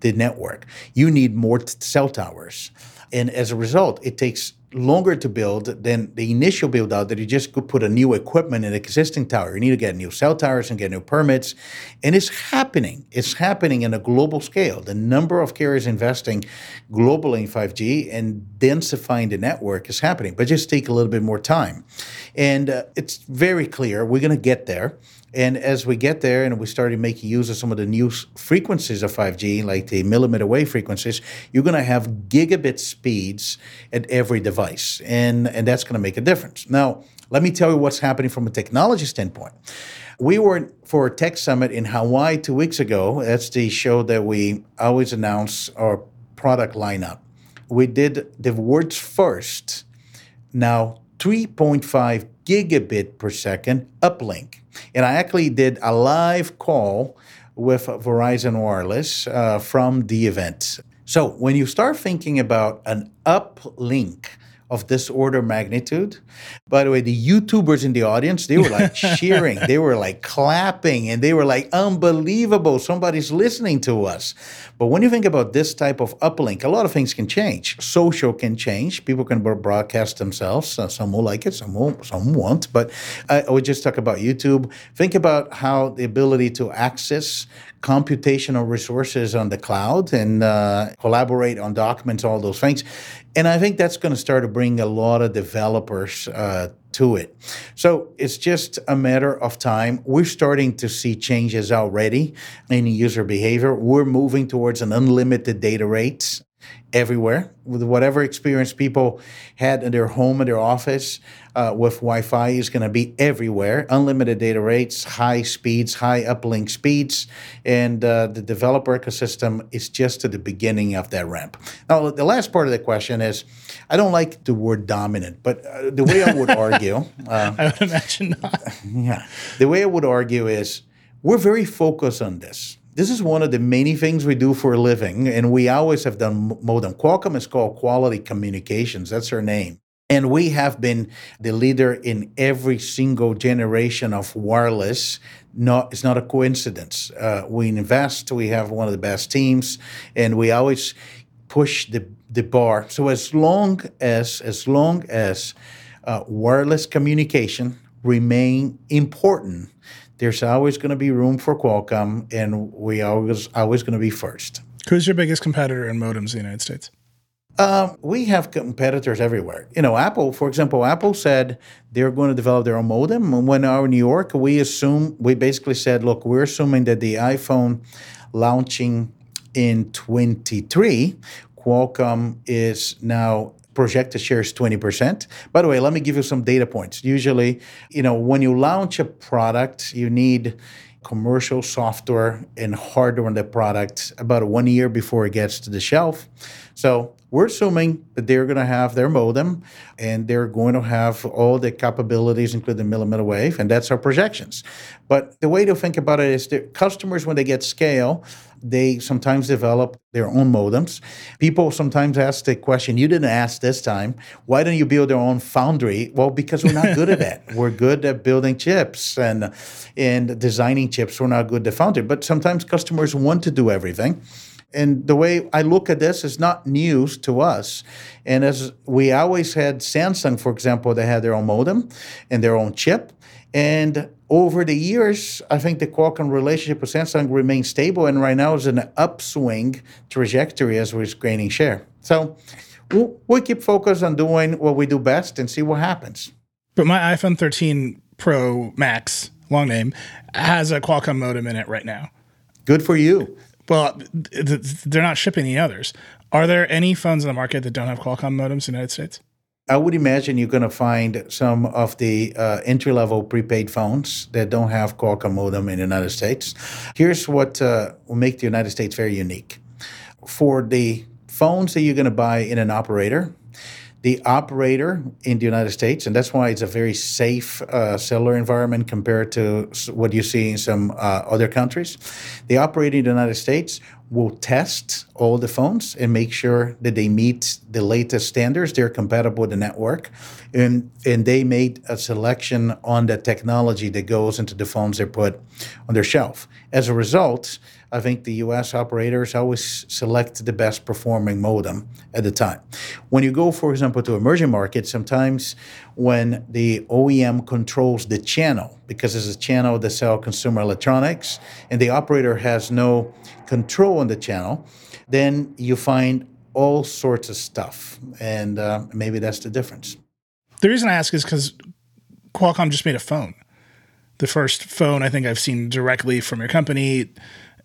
the network. You need more t- cell towers. And as a result it takes longer to build than the initial build out that you just could put a new equipment in an existing tower. You need to get new cell towers and get new permits. And it's happening. It's happening in a global scale. The number of carriers investing globally in 5G and densifying the network is happening, but just take a little bit more time. And uh, it's very clear we're going to get there. And as we get there and we started making use of some of the new frequencies of 5G, like the millimeter wave frequencies, you're going to have gigabit speeds at every device. And, and that's going to make a difference. Now, let me tell you what's happening from a technology standpoint. We were for a tech summit in Hawaii two weeks ago. That's the show that we always announce our product lineup. We did the world's first, now 3.5 gigabit per second uplink. And I actually did a live call with Verizon Wireless uh, from the event. So when you start thinking about an uplink, of this order of magnitude. By the way, the YouTubers in the audience, they were like cheering, they were like clapping, and they were like, unbelievable, somebody's listening to us. But when you think about this type of uplink, a lot of things can change. Social can change. People can broadcast themselves. Uh, some will like it, some won't, some won't. But I, I would just talk about YouTube. Think about how the ability to access computational resources on the cloud and uh, collaborate on documents, all those things. And I think that's going to start to bring a lot of developers uh, to it. So it's just a matter of time. We're starting to see changes already in user behavior. We're moving towards an unlimited data rates everywhere with whatever experience people had in their home and their office uh, with Wi-Fi is going to be everywhere. Unlimited data rates, high speeds, high uplink speeds, and uh, the developer ecosystem is just at the beginning of that ramp. Now, the last part of the question is, I don't like the word dominant, but uh, the way I would argue, uh, I would imagine not. Yeah, the way I would argue is, we're very focused on this this is one of the many things we do for a living, and we always have done more than Qualcomm is called Quality Communications. That's our name. And we have been the leader in every single generation of wireless. Not, it's not a coincidence. Uh, we invest, we have one of the best teams, and we always push the, the bar. So as long as as long as uh, wireless communication remain important, there's always going to be room for Qualcomm, and we always always going to be first. Who's your biggest competitor in modems in the United States? Uh, we have competitors everywhere. You know, Apple, for example, Apple said they're going to develop their own modem. And when our New York, we assume we basically said, look, we're assuming that the iPhone launching in 23, Qualcomm is now projected shares 20%. By the way, let me give you some data points. Usually, you know, when you launch a product, you need commercial software and hardware on the product about one year before it gets to the shelf. So we're assuming that they're going to have their modem and they're going to have all the capabilities, including millimeter wave, and that's our projections. But the way to think about it is that customers, when they get scale, they sometimes develop their own modems. People sometimes ask the question, you didn't ask this time, why don't you build your own foundry? Well, because we're not good at that. We're good at building chips and, and designing chips. We're not good at foundry. But sometimes customers want to do everything. And the way I look at this is not news to us. And as we always had Samsung, for example, they had their own modem and their own chip. And over the years, I think the Qualcomm relationship with Samsung remains stable, and right now is an upswing trajectory as we're gaining share. So we'll, we'll keep focused on doing what we do best and see what happens. But my iPhone 13 Pro Max, long name, has a Qualcomm modem in it right now. Good for you. Well, they're not shipping the others. Are there any phones in the market that don't have Qualcomm modems in the United States? I would imagine you're going to find some of the uh, entry level prepaid phones that don't have Qualcomm modem in the United States. Here's what uh, will make the United States very unique. For the phones that you're going to buy in an operator, the operator in the United States, and that's why it's a very safe uh, cellular environment compared to what you see in some uh, other countries. The operator in the United States will test all the phones and make sure that they meet the latest standards. They're compatible with the network, and and they made a selection on the technology that goes into the phones they put on their shelf. As a result, I think the U.S. operators always select the best performing modem at the time. When you go, for example, to emerging markets, sometimes when the OEM controls the channel, because it's a channel that sell consumer electronics, and the operator has no control on the channel, then you find all sorts of stuff. And uh, maybe that's the difference. The reason I ask is because Qualcomm just made a phone. The first phone I think I've seen directly from your company.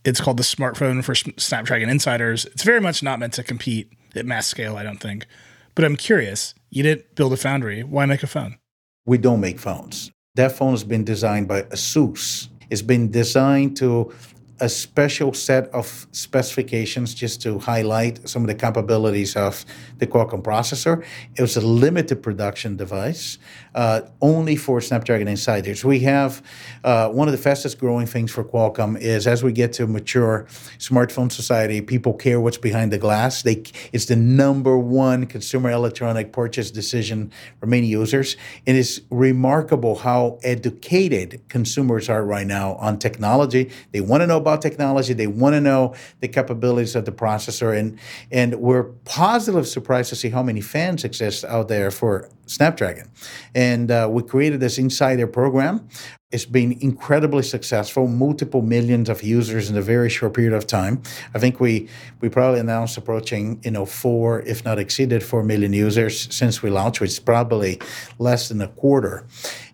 It's called the smartphone for Snapdragon Insiders. It's very much not meant to compete at mass scale, I don't think. But I'm curious, you didn't build a foundry. Why make a phone? We don't make phones. That phone has been designed by ASUS. It's been designed to a special set of specifications just to highlight some of the capabilities of the Qualcomm processor. It was a limited production device, uh, only for Snapdragon Insiders. We have uh, one of the fastest growing things for Qualcomm is as we get to a mature smartphone society, people care what's behind the glass. They, it's the number one consumer electronic purchase decision for many users. And It is remarkable how educated consumers are right now on technology. They want to know about technology. They want to know the capabilities of the processor, and and we're positively surprised to see how many fans exist out there for Snapdragon. And uh, we created this insider program. It's been incredibly successful, multiple millions of users in a very short period of time. I think we we probably announced approaching you know four, if not exceeded four million users since we launched, which is probably less than a quarter.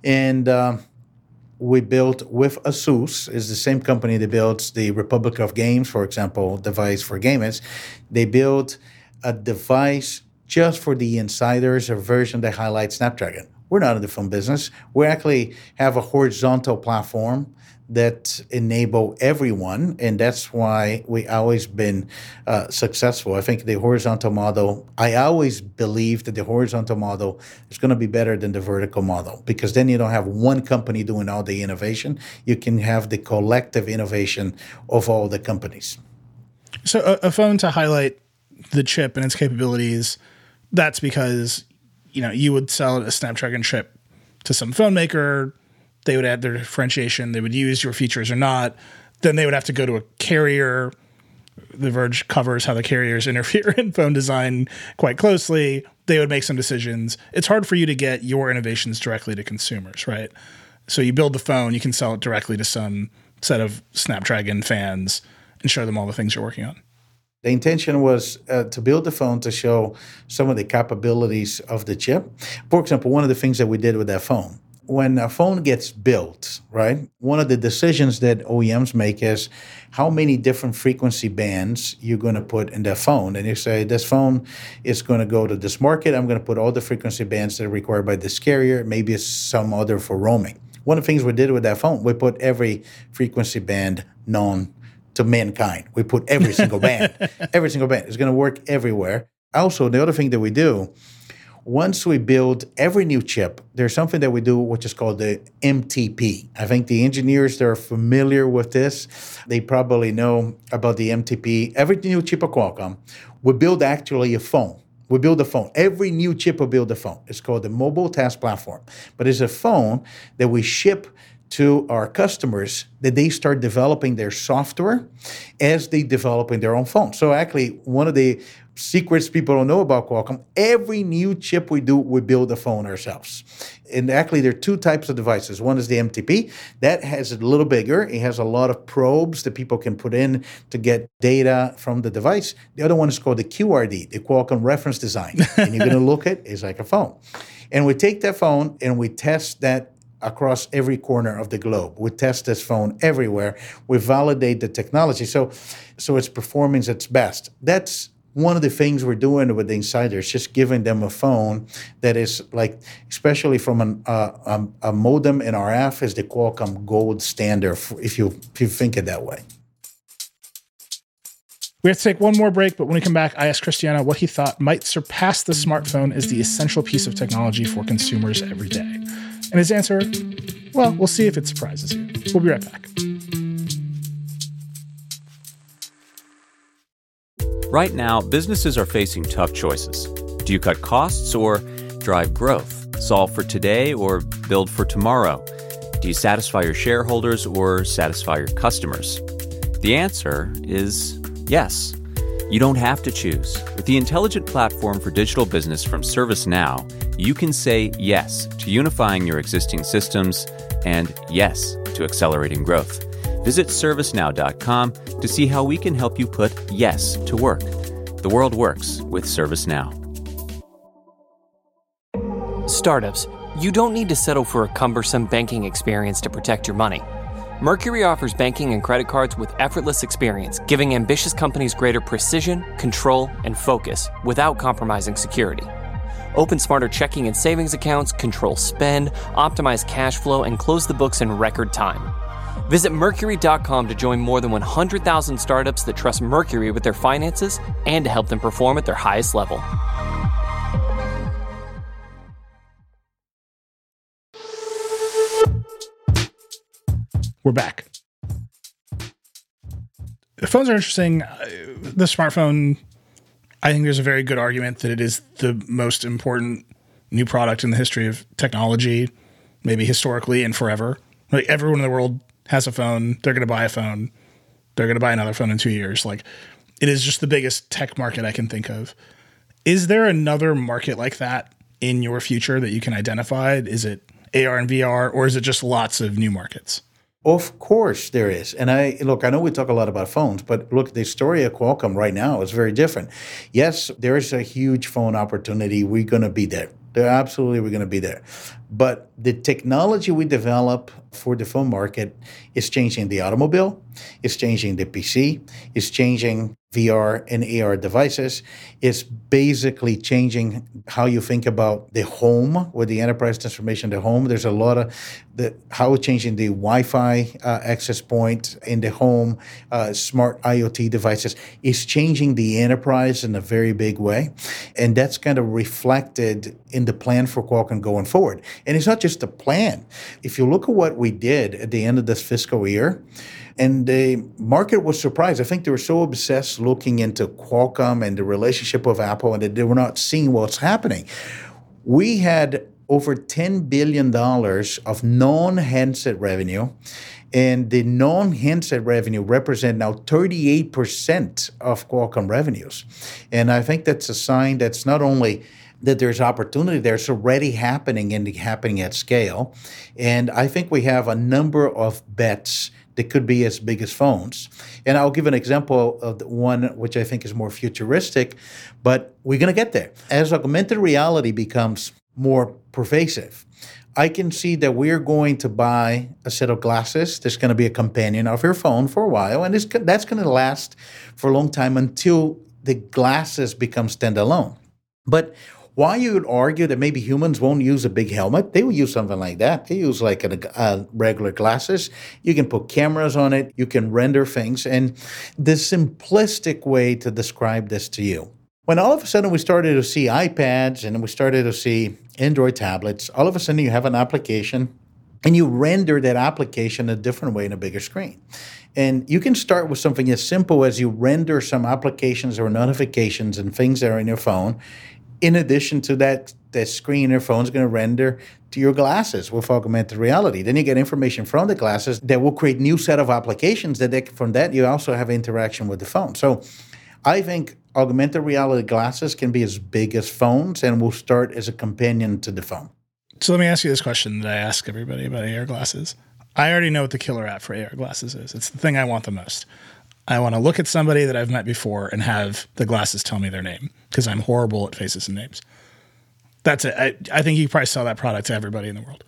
And uh, we built with Asus, is the same company that builds the Republic of Gamers, for example, device for gamers. They built a device just for the insiders, a version that highlights Snapdragon. We're not in the phone business. We actually have a horizontal platform that enable everyone, and that's why we always been uh, successful. I think the horizontal model. I always believe that the horizontal model is going to be better than the vertical model because then you don't have one company doing all the innovation. You can have the collective innovation of all the companies. So a, a phone to highlight the chip and its capabilities. That's because you know you would sell a Snapdragon chip to some phone maker they would add their differentiation. They would use your features or not. Then they would have to go to a carrier. The Verge covers how the carriers interfere in phone design quite closely. They would make some decisions. It's hard for you to get your innovations directly to consumers, right? So you build the phone, you can sell it directly to some set of Snapdragon fans and show them all the things you're working on. The intention was uh, to build the phone to show some of the capabilities of the chip. For example, one of the things that we did with that phone when a phone gets built, right, one of the decisions that OEMs make is how many different frequency bands you're going to put in that phone. And you say, this phone is going to go to this market. I'm going to put all the frequency bands that are required by this carrier, maybe some other for roaming. One of the things we did with that phone, we put every frequency band known to mankind. We put every single band, every single band. It's going to work everywhere. Also, the other thing that we do once we build every new chip, there's something that we do which is called the MTP. I think the engineers that are familiar with this, they probably know about the MTP. Every new chip of Qualcomm, we build actually a phone. We build a phone. Every new chip will build a phone. It's called the Mobile Test Platform. But it's a phone that we ship to our customers that they start developing their software as they develop in their own phone. So actually, one of the secrets people don't know about Qualcomm. Every new chip we do, we build the phone ourselves. And actually, there are two types of devices. One is the MTP. That has a little bigger. It has a lot of probes that people can put in to get data from the device. The other one is called the QRD, the Qualcomm Reference Design. and you're going to look at it's like a phone. And we take that phone and we test that across every corner of the globe. We test this phone everywhere. We validate the technology. So so it's performing its best. That's one of the things we're doing with the insiders, just giving them a phone that is like, especially from an, uh, um, a modem and RF, is the Qualcomm gold standard, if you if you think it that way. We have to take one more break, but when we come back, I asked Cristiano what he thought might surpass the smartphone as the essential piece of technology for consumers every day. And his answer, well, we'll see if it surprises you. We'll be right back. Right now, businesses are facing tough choices. Do you cut costs or drive growth? Solve for today or build for tomorrow? Do you satisfy your shareholders or satisfy your customers? The answer is yes. You don't have to choose. With the intelligent platform for digital business from ServiceNow, you can say yes to unifying your existing systems and yes to accelerating growth. Visit servicenow.com to see how we can help you put yes to work. The world works with ServiceNow. Startups, you don't need to settle for a cumbersome banking experience to protect your money. Mercury offers banking and credit cards with effortless experience, giving ambitious companies greater precision, control, and focus without compromising security. Open smarter checking and savings accounts, control spend, optimize cash flow, and close the books in record time. Visit Mercury.com to join more than 100,000 startups that trust Mercury with their finances and to help them perform at their highest level. We're back. The phones are interesting. Uh, the smartphone, I think there's a very good argument that it is the most important new product in the history of technology, maybe historically and forever. Like everyone in the world has a phone, they're going to buy a phone. They're going to buy another phone in two years. Like, it is just the biggest tech market I can think of. Is there another market like that in your future that you can identify? Is it AR and VR, or is it just lots of new markets? Of course there is. And I look, I know we talk a lot about phones, but look, the story of Qualcomm right now is very different. Yes, there is a huge phone opportunity. We're going to be there. They're absolutely we're going to be there. But the technology we develop for the phone market is changing the automobile, it's changing the PC, it's changing VR and AR devices. It's basically changing how you think about the home with the enterprise transformation the home. There's a lot of the how changing the Wi-Fi uh, access point in the home, uh, smart IoT devices. It's changing the enterprise in a very big way, and that's kind of reflected in the plan for Qualcomm going forward. And it's not just a plan. If you look at what we did at the end of this fiscal year, and the market was surprised. I think they were so obsessed looking into Qualcomm and the relationship with Apple and that they were not seeing what's happening. We had over $10 billion of non handset revenue. And the non handset revenue represent now 38% of Qualcomm revenues. And I think that's a sign that's not only that there's opportunity there. It's already happening and happening at scale. And I think we have a number of bets that could be as big as phones. And I'll give an example of one which I think is more futuristic, but we're going to get there. As augmented reality becomes more pervasive, I can see that we're going to buy a set of glasses that's going to be a companion of your phone for a while, and that's going to last for a long time until the glasses become standalone. But why you would argue that maybe humans won't use a big helmet? They will use something like that. They use like a, a regular glasses. You can put cameras on it. You can render things. And the simplistic way to describe this to you. When all of a sudden we started to see iPads and we started to see Android tablets, all of a sudden you have an application and you render that application a different way in a bigger screen. And you can start with something as simple as you render some applications or notifications and things that are in your phone in addition to that, the screen your phone is going to render to your glasses with augmented reality. Then you get information from the glasses that will create new set of applications that they, from that you also have interaction with the phone. So I think augmented reality glasses can be as big as phones and will start as a companion to the phone. So let me ask you this question that I ask everybody about AR glasses. I already know what the killer app for AR glasses is. It's the thing I want the most. I want to look at somebody that I've met before and have the glasses tell me their name because I'm horrible at faces and names. That's it. I, I think you probably sell that product to everybody in the world.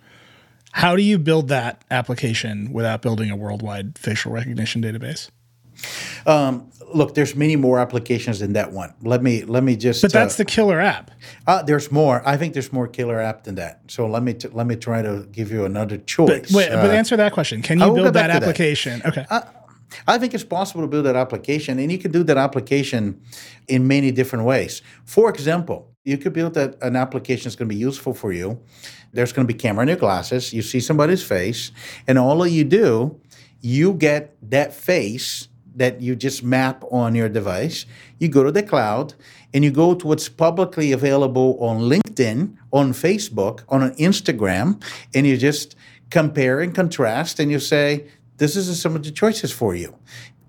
How do you build that application without building a worldwide facial recognition database? Um, look, there's many more applications than that one. Let me let me just. But that's uh, the killer app. Uh, there's more. I think there's more killer app than that. So let me t- let me try to give you another choice. But, wait, uh, but answer that question. Can you build that application? That. Okay. I think it's possible to build that application, and you can do that application in many different ways. For example, you could build that an application that's going to be useful for you. There's going to be camera in your glasses. You see somebody's face, and all you do, you get that face that you just map on your device. You go to the cloud and you go to what's publicly available on LinkedIn, on Facebook, on Instagram, and you just compare and contrast and you say, this is some of the choices for you.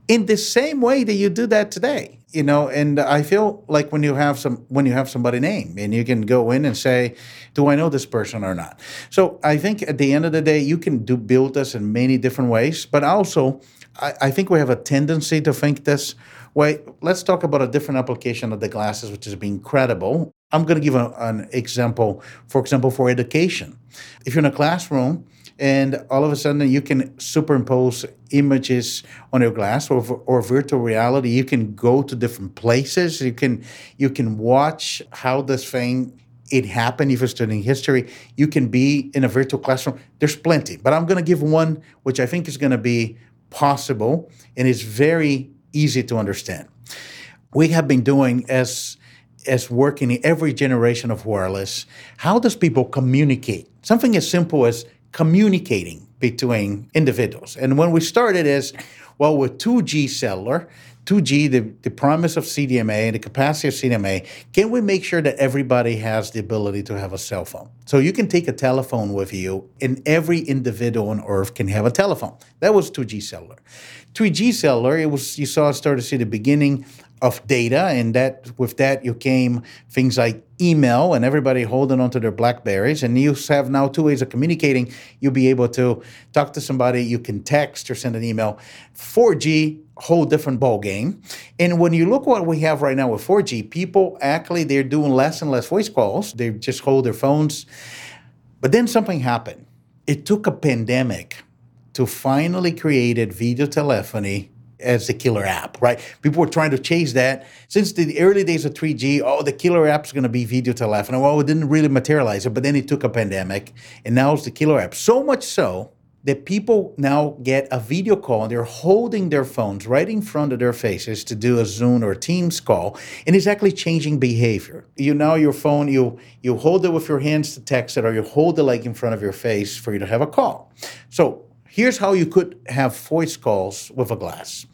In the same way that you do that today, you know, and I feel like when you have some when you have somebody name and you can go in and say, Do I know this person or not? So I think at the end of the day, you can do build this in many different ways, but also I, I think we have a tendency to think this way. Let's talk about a different application of the glasses, which has been incredible. I'm going to give a, an example, for example, for education. If you're in a classroom and all of a sudden you can superimpose images on your glass or, or virtual reality. You can go to different places. You can you can watch how this thing it happened if you're studying history. You can be in a virtual classroom. There's plenty but i'm going to give one which i think is going to be possible and is very easy to understand. We have been doing as as working in every generation of wireless how does people communicate? Something as simple as communicating between individuals. And when we started as well with 2G cellular, 2G, the, the promise of CDMA and the capacity of CDMA, can we make sure that everybody has the ability to have a cell phone? So you can take a telephone with you, and every individual on Earth can have a telephone. That was 2G cellular. 3G cellular, it was you saw start to see the beginning of data, and that with that you came things like email and everybody holding onto their Blackberries, and you have now two ways of communicating. You'll be able to talk to somebody, you can text or send an email. 4G whole different ball game. And when you look what we have right now with 4G, people actually they're doing less and less voice calls. They just hold their phones. But then something happened. It took a pandemic to finally create video telephony as the killer app, right? People were trying to chase that since the early days of 3G. Oh, the killer app is going to be video telephony. Well, it didn't really materialize it, but then it took a pandemic, and now it's the killer app. So much so that people now get a video call and they're holding their phones right in front of their faces to do a Zoom or Teams call, and it's actually changing behavior. You now your phone, you you hold it with your hands to text it, or you hold it like in front of your face for you to have a call. So Here's how you could have voice calls with a glass.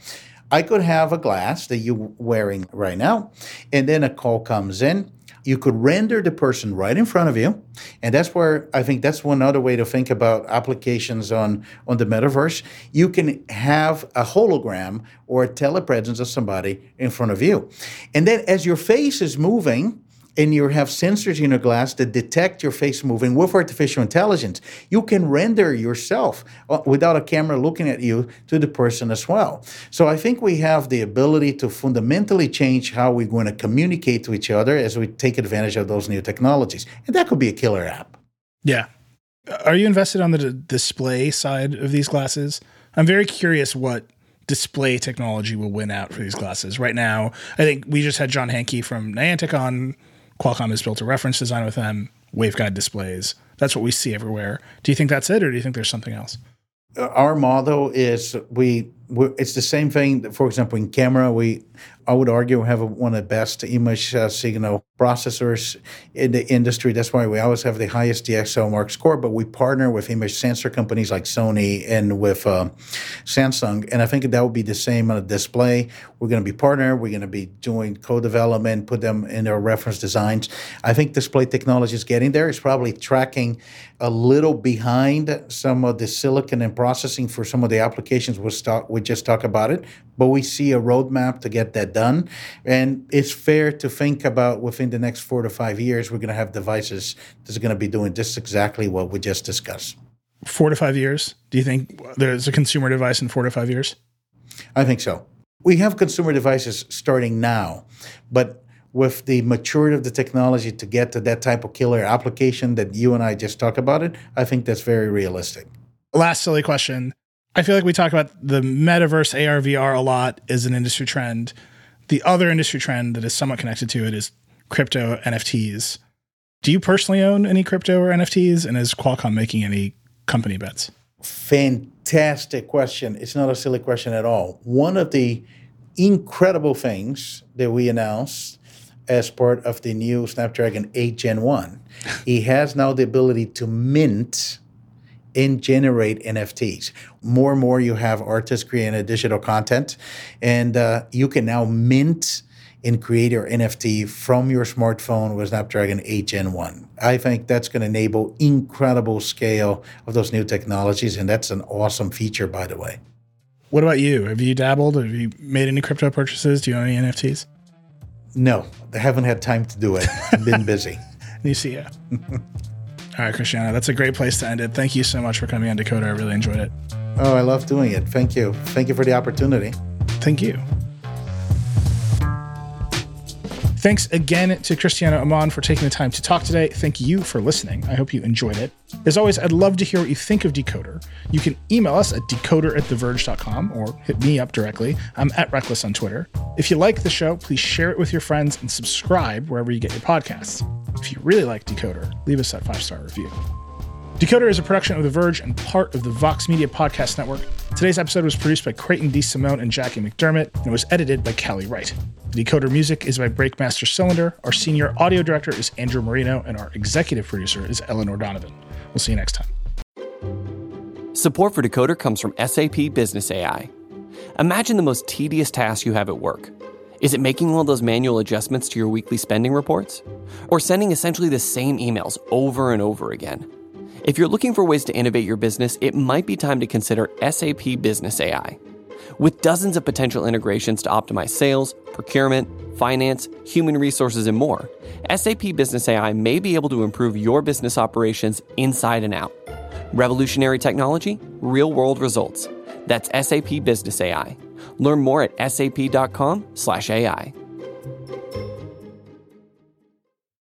I could have a glass that you're wearing right now, and then a call comes in. You could render the person right in front of you, and that's where I think that's one other way to think about applications on on the metaverse. You can have a hologram or a telepresence of somebody in front of you, and then as your face is moving, and you have sensors in your glass that detect your face moving with artificial intelligence, you can render yourself uh, without a camera looking at you to the person as well. So I think we have the ability to fundamentally change how we're going to communicate to each other as we take advantage of those new technologies. And that could be a killer app. Yeah. Are you invested on the d- display side of these glasses? I'm very curious what display technology will win out for these glasses. Right now, I think we just had John Hanke from Niantic on Qualcomm has built a reference design with them, waveguide displays. That's what we see everywhere. Do you think that's it, or do you think there's something else? Our model is we it's the same thing. For example, in camera, we I would argue we have one of the best image uh, signal processors in the industry. That's why we always have the highest DXOMARK score. But we partner with image sensor companies like Sony and with uh, Samsung, and I think that would be the same on a display. We're going to be partner. We're going to be doing co-development, put them in our reference designs. I think display technology is getting there. It's probably tracking a little behind some of the silicon and processing for some of the applications we start we just talk about it, but we see a roadmap to get that done. And it's fair to think about within the next four to five years, we're going to have devices that's going to be doing just exactly what we just discussed. Four to five years? Do you think there's a consumer device in four to five years? I think so. We have consumer devices starting now, but with the maturity of the technology to get to that type of killer application that you and I just talked about it, I think that's very realistic. Last silly question. I feel like we talk about the metaverse AR VR a lot as an industry trend. The other industry trend that is somewhat connected to it is crypto NFTs. Do you personally own any crypto or NFTs? And is Qualcomm making any company bets? Fantastic question. It's not a silly question at all. One of the incredible things that we announced as part of the new Snapdragon 8 Gen 1, it has now the ability to mint and generate NFTs. More and more, you have artists creating digital content, and uh, you can now mint and create your NFT from your smartphone with Snapdragon 8 Gen 1. I think that's going to enable incredible scale of those new technologies, and that's an awesome feature, by the way. What about you? Have you dabbled? Have you made any crypto purchases? Do you own any NFTs? No, I haven't had time to do it. I've been busy. you see, yeah. All right, Cristiano, that's a great place to end it. Thank you so much for coming on Decoder. I really enjoyed it. Oh, I love doing it. Thank you. Thank you for the opportunity. Thank you. Thanks again to Cristiano Amon for taking the time to talk today. Thank you for listening. I hope you enjoyed it. As always, I'd love to hear what you think of Decoder. You can email us at decoder at theverge.com or hit me up directly. I'm at Reckless on Twitter. If you like the show, please share it with your friends and subscribe wherever you get your podcasts. If you really like Decoder, leave us that five star review. Decoder is a production of The Verge and part of the Vox Media Podcast Network. Today's episode was produced by Creighton DeSimone and Jackie McDermott and was edited by Callie Wright. The Decoder music is by Breakmaster Cylinder. Our senior audio director is Andrew Marino, and our executive producer is Eleanor Donovan. We'll see you next time. Support for Decoder comes from SAP Business AI. Imagine the most tedious task you have at work. Is it making all those manual adjustments to your weekly spending reports? Or sending essentially the same emails over and over again? If you're looking for ways to innovate your business, it might be time to consider SAP Business AI. With dozens of potential integrations to optimize sales, procurement, finance, human resources, and more, SAP Business AI may be able to improve your business operations inside and out. Revolutionary technology, real world results. That's SAP Business AI. Learn more at sap.com/ai.